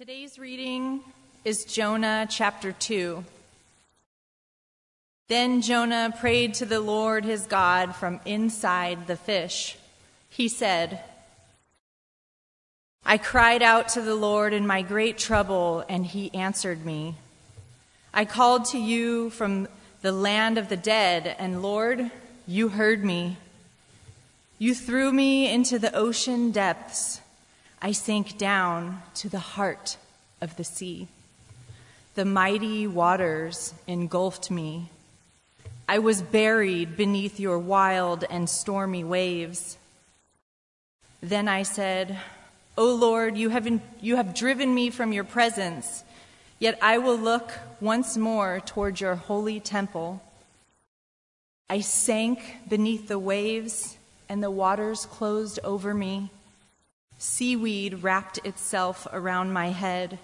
Today's reading is Jonah chapter 2. Then Jonah prayed to the Lord his God from inside the fish. He said, I cried out to the Lord in my great trouble, and he answered me. I called to you from the land of the dead, and Lord, you heard me. You threw me into the ocean depths. I sank down to the heart of the sea. The mighty waters engulfed me. I was buried beneath your wild and stormy waves. Then I said, O Lord, you have, in, you have driven me from your presence, yet I will look once more toward your holy temple. I sank beneath the waves, and the waters closed over me. Seaweed wrapped itself around my head.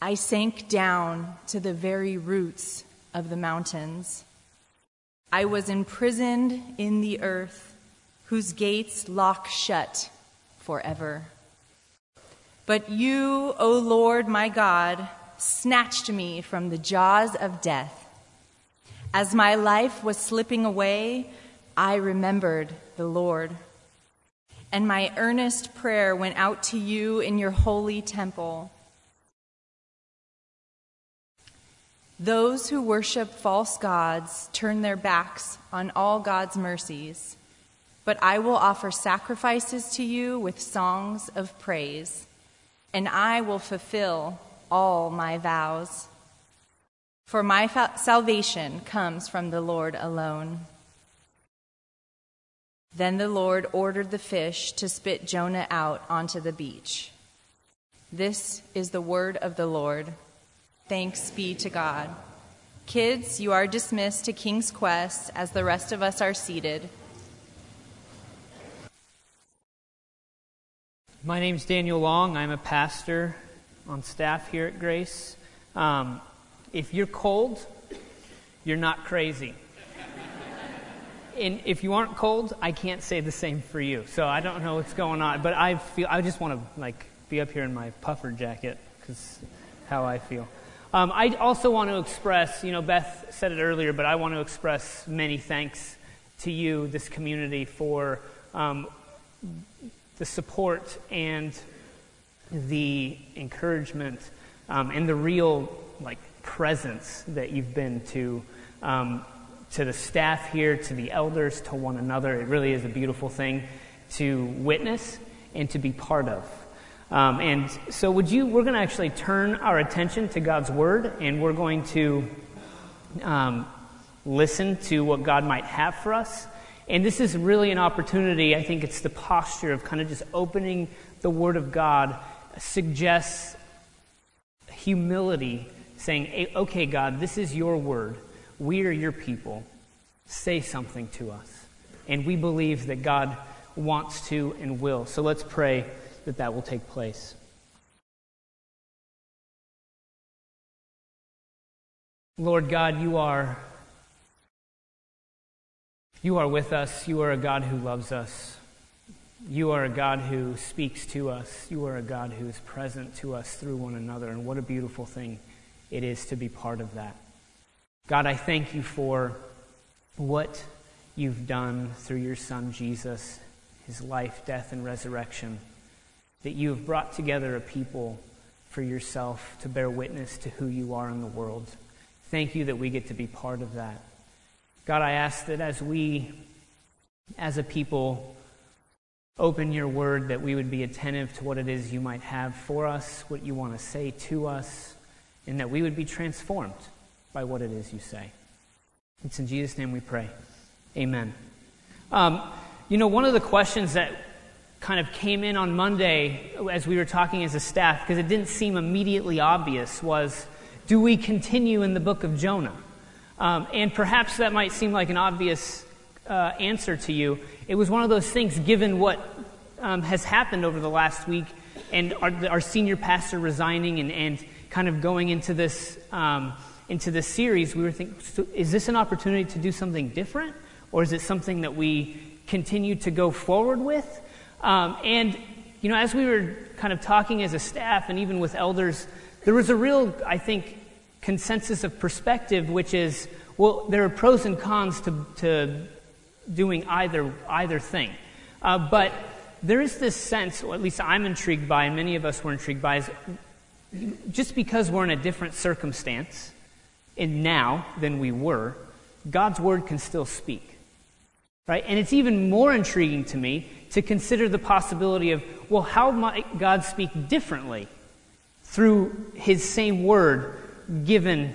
I sank down to the very roots of the mountains. I was imprisoned in the earth, whose gates lock shut forever. But you, O Lord my God, snatched me from the jaws of death. As my life was slipping away, I remembered the Lord and my earnest prayer went out to you in your holy temple. Those who worship false gods turn their backs on all God's mercies, but I will offer sacrifices to you with songs of praise, and I will fulfill all my vows. For my salvation comes from the Lord alone. Then the Lord ordered the fish to spit Jonah out onto the beach. This is the word of the Lord. Thanks be to God. Kids, you are dismissed to King's Quest as the rest of us are seated. My name is Daniel Long. I'm a pastor on staff here at Grace. Um, if you're cold, you're not crazy and if you aren't cold, I can't say the same for you. So I don't know what's going on, but I feel I just want to like be up here in my puffer jacket because how I feel. Um, I also want to express, you know, Beth said it earlier, but I want to express many thanks to you, this community, for um, the support and the encouragement um, and the real like presence that you've been to um, to the staff here, to the elders, to one another. It really is a beautiful thing to witness and to be part of. Um, and so, would you? We're going to actually turn our attention to God's Word, and we're going to um, listen to what God might have for us. And this is really an opportunity. I think it's the posture of kind of just opening the Word of God suggests humility, saying, "Okay, God, this is your Word." We are your people. Say something to us. And we believe that God wants to and will. So let's pray that that will take place. Lord God, you are you are with us. You are a God who loves us. You are a God who speaks to us. You are a God who is present to us through one another. And what a beautiful thing it is to be part of that. God, I thank you for what you've done through your Son, Jesus, his life, death, and resurrection, that you have brought together a people for yourself to bear witness to who you are in the world. Thank you that we get to be part of that. God, I ask that as we, as a people, open your word, that we would be attentive to what it is you might have for us, what you want to say to us, and that we would be transformed by what it is you say. It's in Jesus' name we pray. Amen. Um, you know, one of the questions that kind of came in on Monday as we were talking as a staff, because it didn't seem immediately obvious, was do we continue in the book of Jonah? Um, and perhaps that might seem like an obvious uh, answer to you. It was one of those things, given what um, has happened over the last week and our, our senior pastor resigning and, and, kind of going into this. Um, into this series, we were thinking, so is this an opportunity to do something different? Or is it something that we continue to go forward with? Um, and, you know, as we were kind of talking as a staff and even with elders, there was a real, I think, consensus of perspective, which is, well, there are pros and cons to, to doing either, either thing. Uh, but there is this sense, or at least I'm intrigued by, and many of us were intrigued by, is just because we're in a different circumstance in now than we were, God's word can still speak. Right? And it's even more intriguing to me to consider the possibility of, well, how might God speak differently through his same word given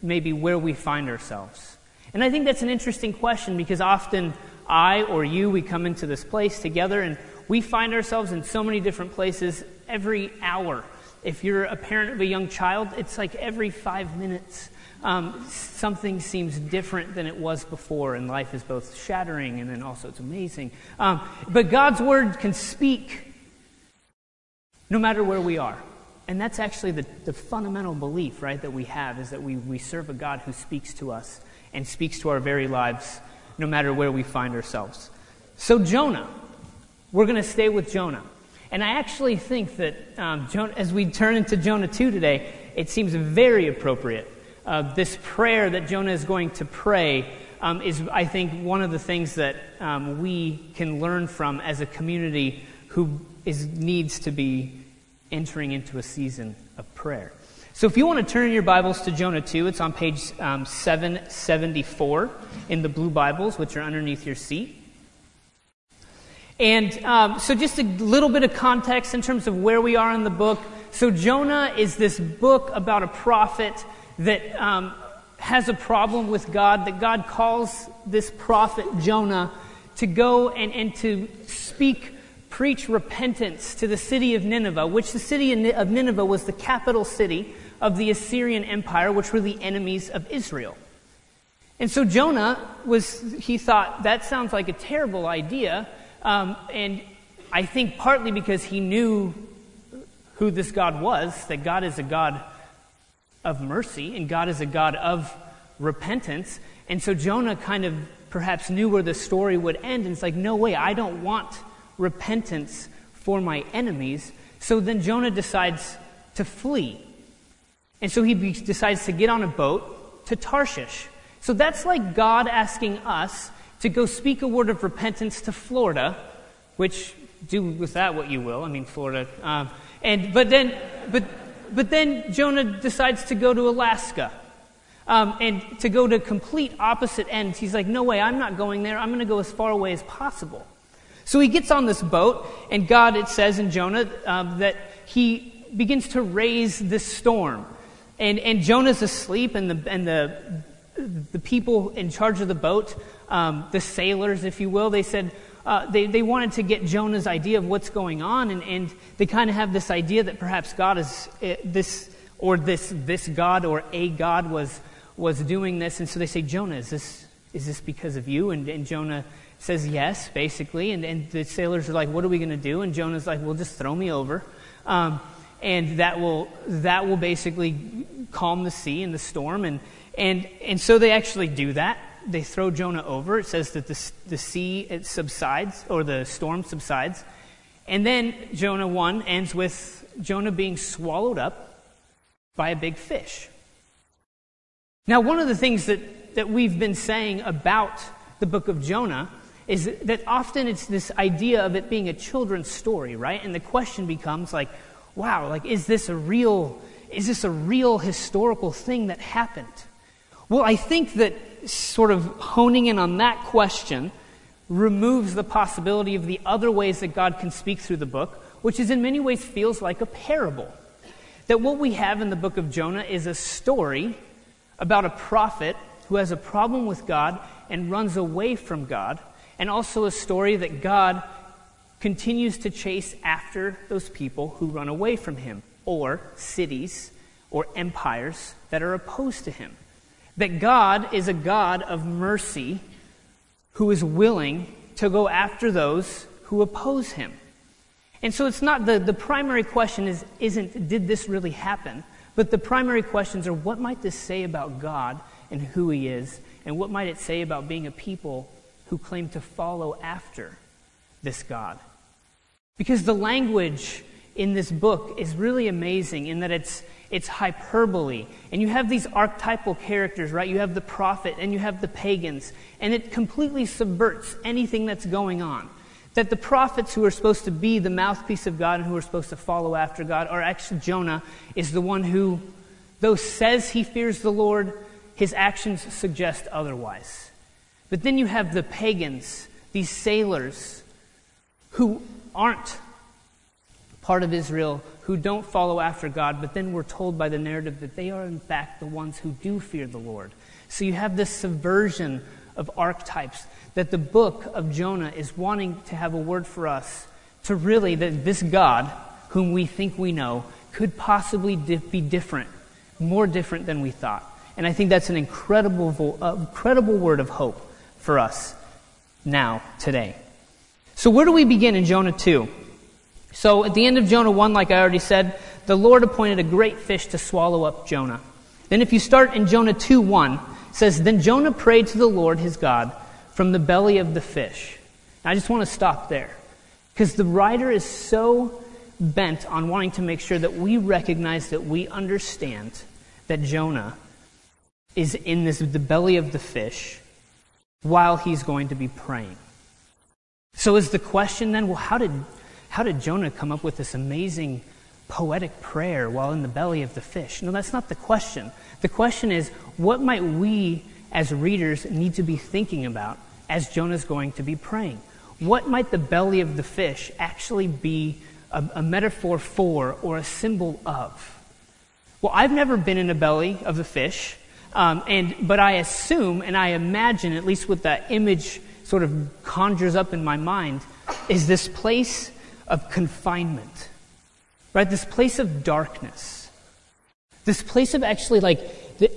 maybe where we find ourselves? And I think that's an interesting question because often I or you, we come into this place together and we find ourselves in so many different places every hour. If you're a parent of a young child, it's like every five minutes um, something seems different than it was before, and life is both shattering and then also it's amazing. Um, but God's word can speak no matter where we are. And that's actually the, the fundamental belief, right, that we have is that we, we serve a God who speaks to us and speaks to our very lives no matter where we find ourselves. So, Jonah, we're going to stay with Jonah. And I actually think that um, Jonah, as we turn into Jonah 2 today, it seems very appropriate uh, this prayer that Jonah is going to pray um, is, I think, one of the things that um, we can learn from as a community who is, needs to be entering into a season of prayer. So, if you want to turn your Bibles to Jonah 2, it's on page um, 774 in the blue Bibles, which are underneath your seat. And um, so, just a little bit of context in terms of where we are in the book. So, Jonah is this book about a prophet that um, has a problem with God, that God calls this prophet Jonah to go and, and to speak, preach repentance to the city of Nineveh, which the city of Nineveh was the capital city of the Assyrian Empire, which were the enemies of Israel. And so Jonah was, he thought, that sounds like a terrible idea. Um, and I think partly because he knew who this God was, that God is a God of mercy, and God is a God of repentance. And so Jonah kind of perhaps knew where the story would end, and it's like, no way, I don't want repentance for my enemies. So then Jonah decides to flee. And so he be- decides to get on a boat to Tarshish. So that's like God asking us to go speak a word of repentance to Florida, which do with that what you will. I mean, Florida. Um, and but then, but but then Jonah decides to go to Alaska. Um, and to go to complete opposite ends. He's like, no way, I'm not going there. I'm going to go as far away as possible. So he gets on this boat, and God, it says in Jonah, um, that he begins to raise this storm. And, and Jonah's asleep, and, the, and the, the people in charge of the boat, um, the sailors, if you will, they said, uh, they, they wanted to get Jonah's idea of what's going on, and, and they kind of have this idea that perhaps God is uh, this, or this, this God or a God was, was doing this. And so they say, Jonah, is this, is this because of you? And, and Jonah says yes, basically. And, and the sailors are like, what are we going to do? And Jonah's like, well, just throw me over. Um, and that will, that will basically calm the sea and the storm. And, and, and so they actually do that they throw Jonah over. It says that the, the sea it subsides, or the storm subsides. And then Jonah 1 ends with Jonah being swallowed up by a big fish. Now, one of the things that, that we've been saying about the book of Jonah is that often it's this idea of it being a children's story, right? And the question becomes like, wow, like is this a real is this a real historical thing that happened? Well, I think that sort of honing in on that question removes the possibility of the other ways that God can speak through the book, which is in many ways feels like a parable. That what we have in the book of Jonah is a story about a prophet who has a problem with God and runs away from God, and also a story that God continues to chase after those people who run away from him, or cities or empires that are opposed to him that God is a God of mercy who is willing to go after those who oppose him. And so it's not the, the primary question is, isn't, did this really happen? But the primary questions are, what might this say about God and who he is? And what might it say about being a people who claim to follow after this God? Because the language in this book is really amazing in that it's, it's hyperbole. And you have these archetypal characters, right? You have the prophet and you have the pagans. And it completely subverts anything that's going on. That the prophets who are supposed to be the mouthpiece of God and who are supposed to follow after God are actually Jonah is the one who, though says he fears the Lord, his actions suggest otherwise. But then you have the pagans, these sailors, who aren't part of Israel who don't follow after God, but then we're told by the narrative that they are, in fact, the ones who do fear the Lord. So you have this subversion of archetypes that the book of Jonah is wanting to have a word for us to really, that this God, whom we think we know, could possibly be different, more different than we thought. And I think that's an incredible, incredible word of hope for us now, today. So, where do we begin in Jonah 2? So, at the end of Jonah 1, like I already said, the Lord appointed a great fish to swallow up Jonah. Then, if you start in Jonah 2 1, it says, Then Jonah prayed to the Lord his God from the belly of the fish. Now, I just want to stop there because the writer is so bent on wanting to make sure that we recognize that we understand that Jonah is in this, the belly of the fish while he's going to be praying. So is the question then, well, how did, how did Jonah come up with this amazing poetic prayer while in the belly of the fish? No, that's not the question. The question is, what might we as readers need to be thinking about as Jonah's going to be praying? What might the belly of the fish actually be a, a metaphor for or a symbol of? Well, I've never been in a belly of a fish, um, and but I assume and I imagine, at least what that image sort of conjures up in my mind is this place of confinement, right? This place of darkness. This place of actually, like,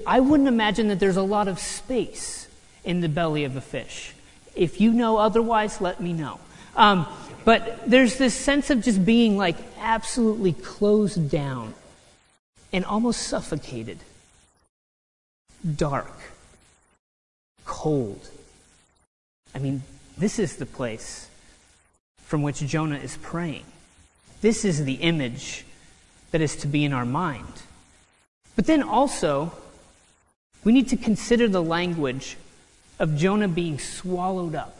I wouldn't imagine that there's a lot of space in the belly of a fish. If you know otherwise, let me know. Um, but there's this sense of just being like absolutely closed down and almost suffocated, dark, cold. I mean, this is the place from which Jonah is praying. This is the image that is to be in our mind. But then also, we need to consider the language of Jonah being swallowed up.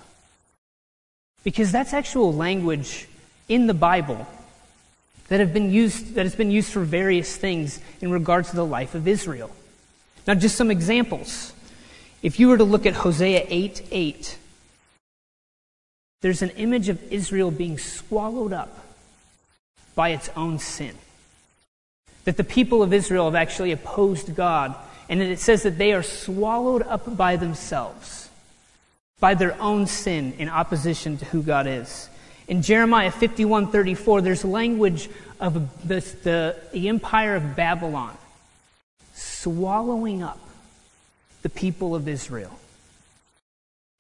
Because that's actual language in the Bible that have been used that has been used for various things in regard to the life of Israel. Now just some examples. If you were to look at Hosea 8 8, there's an image of Israel being swallowed up by its own sin. That the people of Israel have actually opposed God, and that it says that they are swallowed up by themselves, by their own sin in opposition to who God is. In Jeremiah 51:34, there's language of the, the, the empire of Babylon swallowing up the people of Israel.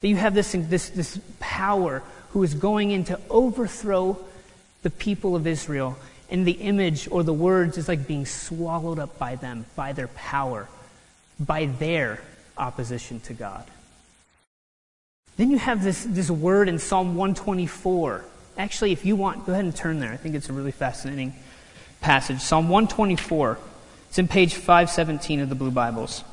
That you have this, this, this power who is going in to overthrow the people of Israel. And the image or the words is like being swallowed up by them, by their power, by their opposition to God. Then you have this, this word in Psalm 124. Actually, if you want, go ahead and turn there. I think it's a really fascinating passage. Psalm 124. It's in page 517 of the Blue Bibles.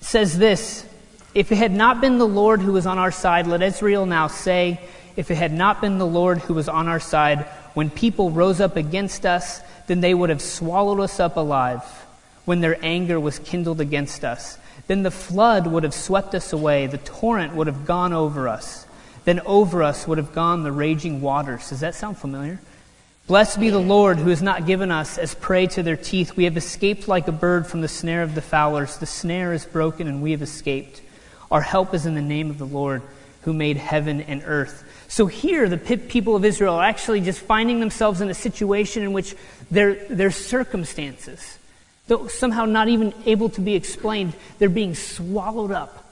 It says this if it had not been the Lord who was on our side, let Israel now say, if it had not been the Lord who was on our side, when people rose up against us, then they would have swallowed us up alive when their anger was kindled against us. Then the flood would have swept us away, the torrent would have gone over us. Then over us would have gone the raging waters. Does that sound familiar? Blessed be the Lord who has not given us as prey to their teeth. We have escaped like a bird from the snare of the fowlers. The snare is broken and we have escaped. Our help is in the name of the Lord who made heaven and earth. So here, the people of Israel are actually just finding themselves in a situation in which their, their circumstances, though somehow not even able to be explained, they're being swallowed up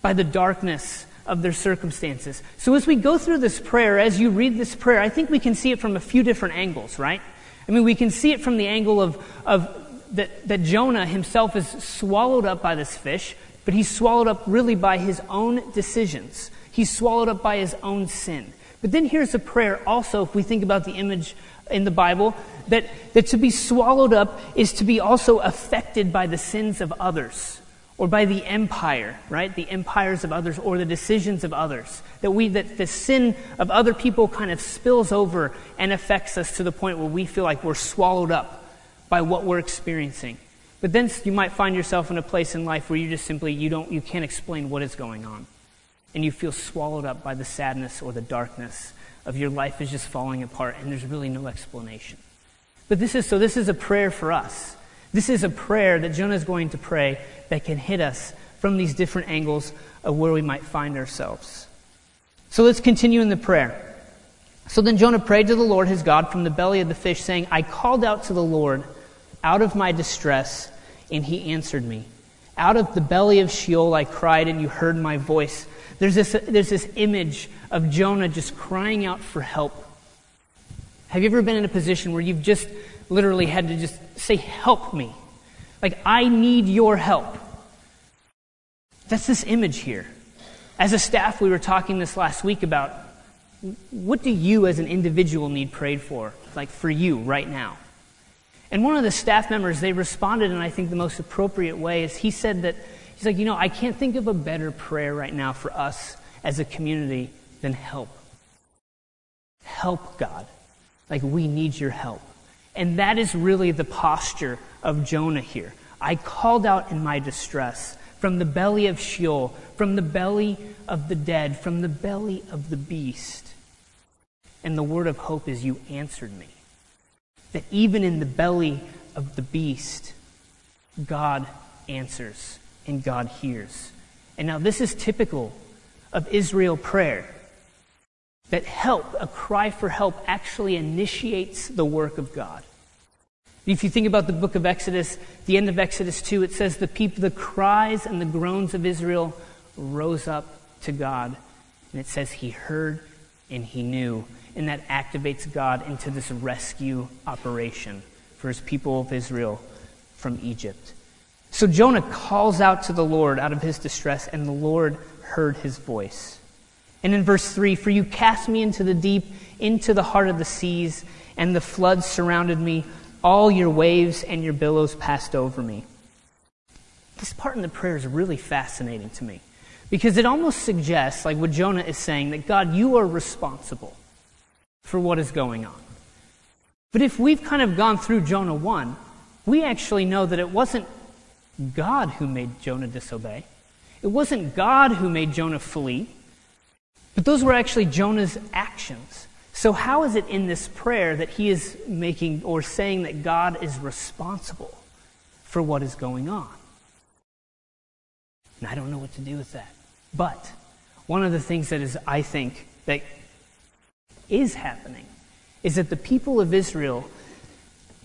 by the darkness of their circumstances. So as we go through this prayer, as you read this prayer, I think we can see it from a few different angles, right? I mean, we can see it from the angle of, of that, that Jonah himself is swallowed up by this fish but he's swallowed up really by his own decisions. He's swallowed up by his own sin. But then here's a prayer also, if we think about the image in the Bible, that, that to be swallowed up is to be also affected by the sins of others or by the empire, right? The empires of others or the decisions of others. That we, that the sin of other people kind of spills over and affects us to the point where we feel like we're swallowed up by what we're experiencing. But then you might find yourself in a place in life where you just simply, you don't, you can't explain what is going on. And you feel swallowed up by the sadness or the darkness of your life is just falling apart and there's really no explanation. But this is, so this is a prayer for us. This is a prayer that Jonah is going to pray that can hit us from these different angles of where we might find ourselves. So let's continue in the prayer. So then Jonah prayed to the Lord his God from the belly of the fish, saying, I called out to the Lord out of my distress, and he answered me. Out of the belly of Sheol I cried, and you heard my voice. There's this, there's this image of Jonah just crying out for help. Have you ever been in a position where you've just literally had to just say, Help me? Like, I need your help. That's this image here. As a staff, we were talking this last week about what do you as an individual need prayed for, like for you right now? And one of the staff members, they responded in, I think, the most appropriate way is he said that, he's like, you know, I can't think of a better prayer right now for us as a community than help. Help, God. Like, we need your help. And that is really the posture of Jonah here. I called out in my distress from the belly of Sheol, from the belly of the dead, from the belly of the beast. And the word of hope is, You answered me. That even in the belly of the beast, God answers and God hears. And now, this is typical of Israel prayer that help, a cry for help, actually initiates the work of God. If you think about the book of Exodus, the end of Exodus 2, it says the people, the cries and the groans of Israel rose up to God. And it says he heard and he knew. And that activates God into this rescue operation for his people of Israel from Egypt. So Jonah calls out to the Lord out of his distress, and the Lord heard his voice. And in verse 3, for you cast me into the deep, into the heart of the seas, and the floods surrounded me. All your waves and your billows passed over me. This part in the prayer is really fascinating to me because it almost suggests, like what Jonah is saying, that God, you are responsible for what is going on. But if we've kind of gone through Jonah 1, we actually know that it wasn't God who made Jonah disobey. It wasn't God who made Jonah flee. But those were actually Jonah's actions. So, how is it in this prayer that he is making or saying that God is responsible for what is going on? And I don't know what to do with that. But one of the things that is, I think, that is happening is that the people of Israel,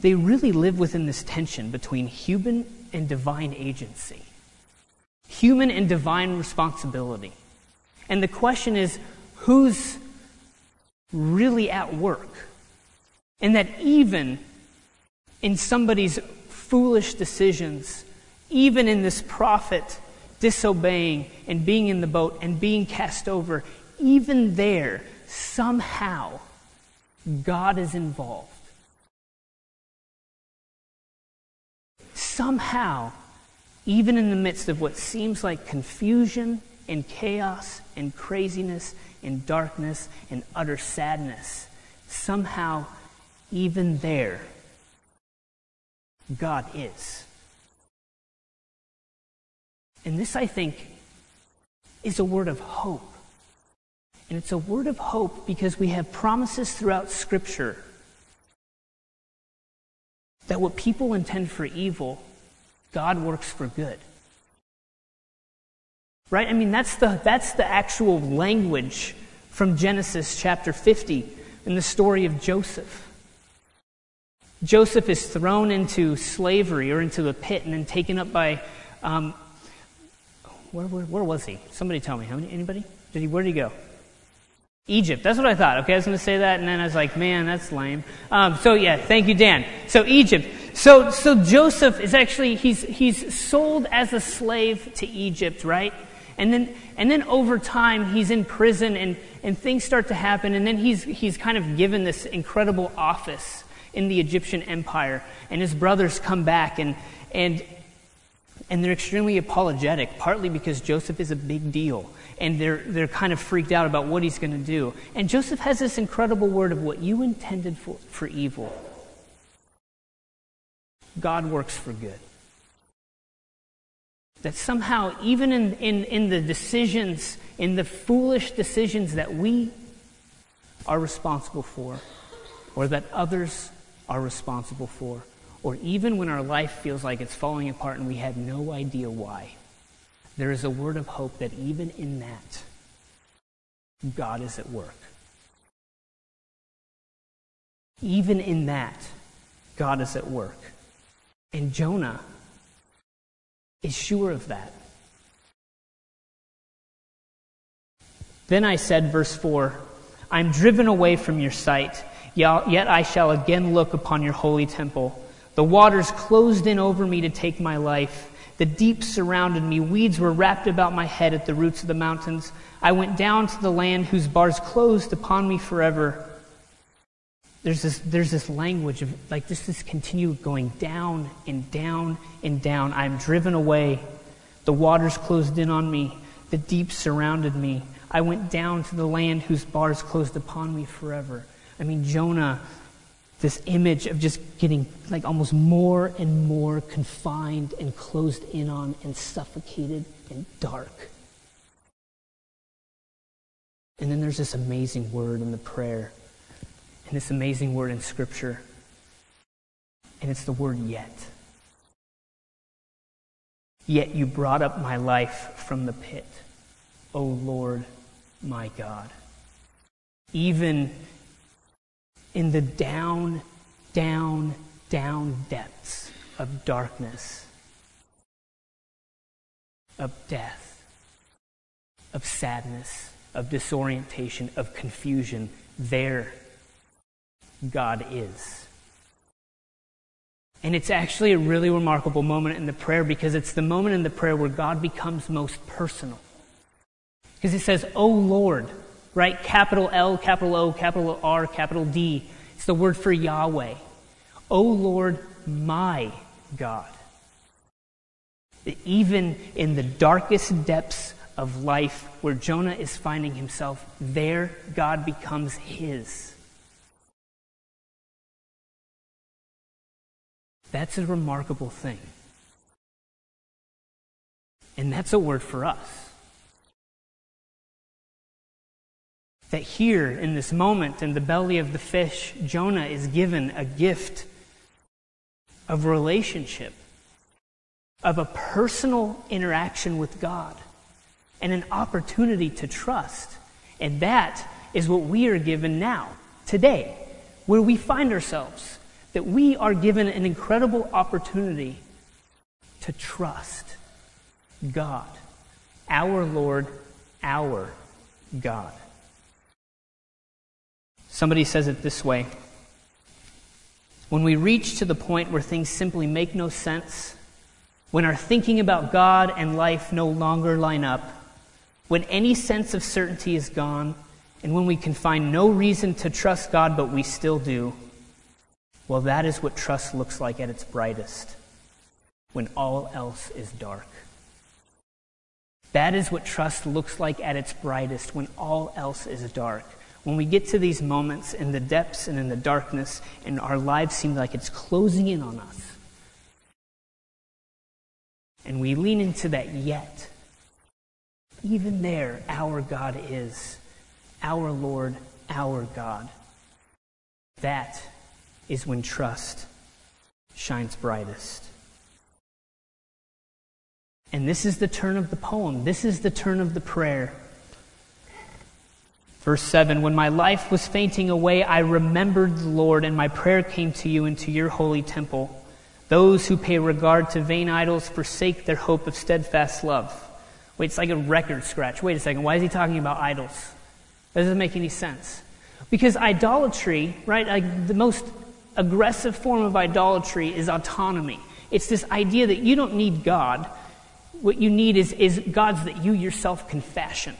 they really live within this tension between human and divine agency, human and divine responsibility. And the question is who's really at work? And that even in somebody's foolish decisions, even in this prophet disobeying and being in the boat and being cast over, even there, somehow, God is involved. Somehow, even in the midst of what seems like confusion and chaos and craziness and darkness and utter sadness, somehow, even there, God is. And this, I think, is a word of hope. And it's a word of hope because we have promises throughout Scripture that what people intend for evil, God works for good. Right? I mean, that's the, that's the actual language from Genesis chapter 50 in the story of Joseph. Joseph is thrown into slavery or into the pit and then taken up by. Um, where, where, where, was he? Somebody tell me. Anybody? Did he, where did he go? Egypt. That's what I thought. Okay, I was going to say that, and then I was like, man, that's lame. Um, so yeah, thank you, Dan. So Egypt. So so Joseph is actually he's he's sold as a slave to Egypt, right? And then, and then over time, he's in prison and, and things start to happen, and then he's, he's kind of given this incredible office in the Egyptian empire, and his brothers come back, and, and, and they're extremely apologetic, partly because Joseph is a big deal, and they're, they're kind of freaked out about what he's going to do. And Joseph has this incredible word of what you intended for, for evil, God works for good. That somehow, even in, in, in the decisions, in the foolish decisions that we are responsible for, or that others are responsible for, or even when our life feels like it's falling apart and we have no idea why, there is a word of hope that even in that, God is at work. Even in that, God is at work. And Jonah is sure of that. Then I said, verse 4, I'm driven away from your sight, yet I shall again look upon your holy temple. The waters closed in over me to take my life. The deep surrounded me. Weeds were wrapped about my head at the roots of the mountains. I went down to the land whose bars closed upon me forever there's this, there's this language of like just this continued going down and down and down. I'm driven away. The waters closed in on me. The deep surrounded me. I went down to the land whose bars closed upon me forever. I mean, Jonah, this image of just getting like almost more and more confined and closed in on and suffocated and dark. And then there's this amazing word in the prayer and this amazing word in Scripture. And it's the word yet. Yet you brought up my life from the pit, O Lord my God. Even in the down, down, down depths of darkness, of death, of sadness, of disorientation, of confusion, there God is. And it's actually a really remarkable moment in the prayer because it's the moment in the prayer where God becomes most personal. Because he says, Oh Lord, right? Capital L, capital O, capital R, capital D. It's the word for Yahweh. O Lord, my God. Even in the darkest depths of life where Jonah is finding himself, there God becomes his. That's a remarkable thing. And that's a word for us. That here, in this moment, in the belly of the fish, Jonah is given a gift of relationship, of a personal interaction with God, and an opportunity to trust. And that is what we are given now, today, where we find ourselves that we are given an incredible opportunity to trust God, our Lord, our God. Somebody says it this way When we reach to the point where things simply make no sense, when our thinking about God and life no longer line up, when any sense of certainty is gone, and when we can find no reason to trust God, but we still do, well, that is what trust looks like at its brightest, when all else is dark. That is what trust looks like at its brightest, when all else is dark. When we get to these moments in the depths and in the darkness, and our lives seem like it's closing in on us. And we lean into that yet. Even there, our God is. Our Lord, our God. That is when trust shines brightest. And this is the turn of the poem. This is the turn of the prayer. Verse 7 When my life was fainting away, I remembered the Lord, and my prayer came to you into your holy temple. Those who pay regard to vain idols forsake their hope of steadfast love. Wait, it's like a record scratch. Wait a second. Why is he talking about idols? That doesn't make any sense. Because idolatry, right, like the most aggressive form of idolatry is autonomy. It's this idea that you don't need God. What you need is, is gods that you yourself can fashion.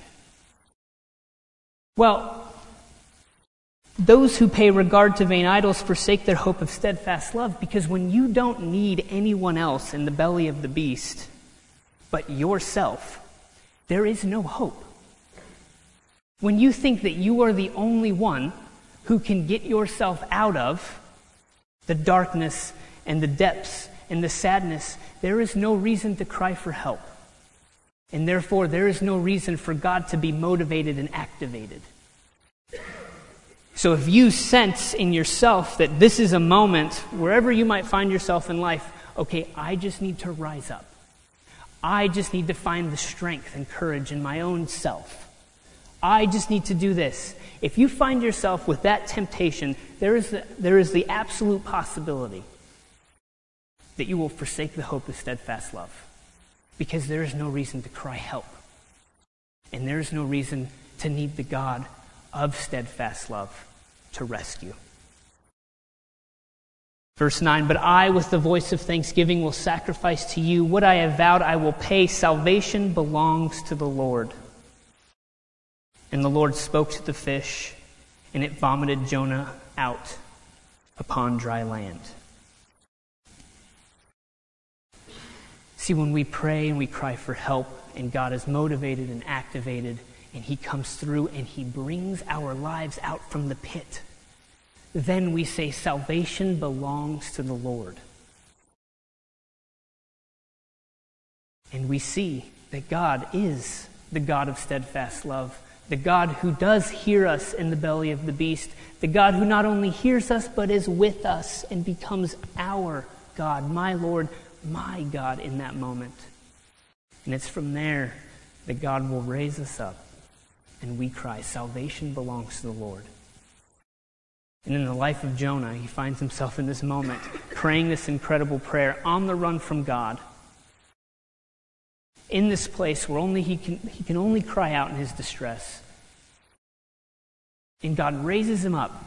Well, those who pay regard to vain idols forsake their hope of steadfast love because when you don't need anyone else in the belly of the beast but yourself, there is no hope. When you think that you are the only one who can get yourself out of the darkness and the depths and the sadness, there is no reason to cry for help. And therefore, there is no reason for God to be motivated and activated. So if you sense in yourself that this is a moment, wherever you might find yourself in life, okay, I just need to rise up. I just need to find the strength and courage in my own self. I just need to do this. If you find yourself with that temptation, there is the, there is the absolute possibility that you will forsake the hope of steadfast love because there is no reason to cry help. And there is no reason to need the God of steadfast love to rescue. Verse 9, but I, with the voice of thanksgiving, will sacrifice to you. What I have vowed, I will pay. Salvation belongs to the Lord. And the Lord spoke to the fish, and it vomited Jonah out upon dry land. See, when we pray and we cry for help, and God is motivated and activated, and He comes through and He brings our lives out from the pit, then we say, Salvation belongs to the Lord. And we see that God is the God of steadfast love, the God who does hear us in the belly of the beast, the God who not only hears us, but is with us and becomes our God, my Lord, my God in that moment. And it's from there that God will raise us up and we cry, Salvation belongs to the Lord. And in the life of Jonah, he finds himself in this moment praying this incredible prayer on the run from God. In this place where only he can, he can only cry out in his distress. And God raises him up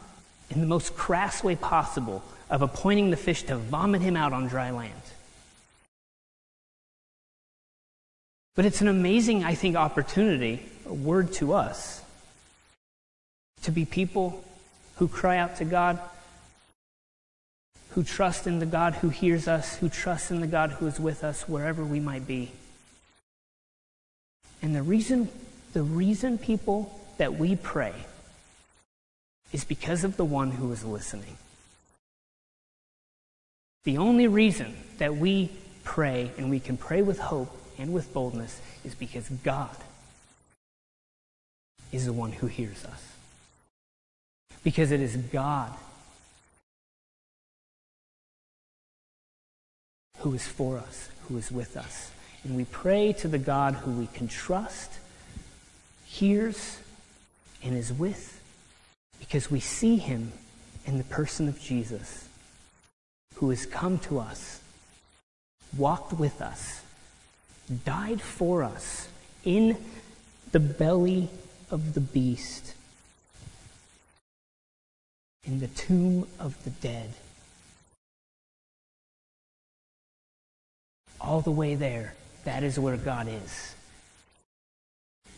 in the most crass way possible of appointing the fish to vomit him out on dry land. But it's an amazing, I think, opportunity, a word to us, to be people who cry out to God, who trust in the God who hears us, who trust in the God who is with us wherever we might be. And the reason, the reason, people, that we pray is because of the one who is listening. The only reason that we pray and we can pray with hope and with boldness is because God is the one who hears us. Because it is God who is for us, who is with us. And we pray to the God who we can trust, hears, and is with because we see him in the person of Jesus, who has come to us, walked with us, died for us in the belly of the beast, in the tomb of the dead. All the way there, that is where God is.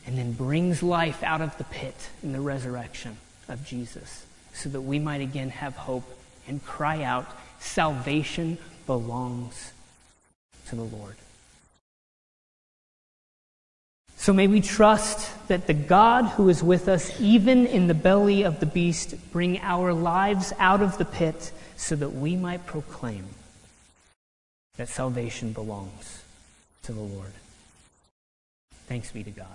And then brings life out of the pit in the resurrection of Jesus so that we might again have hope and cry out, Salvation belongs to the Lord. So may we trust that the God who is with us, even in the belly of the beast, bring our lives out of the pit so that we might proclaim that salvation belongs to the Lord. Thanks be to God.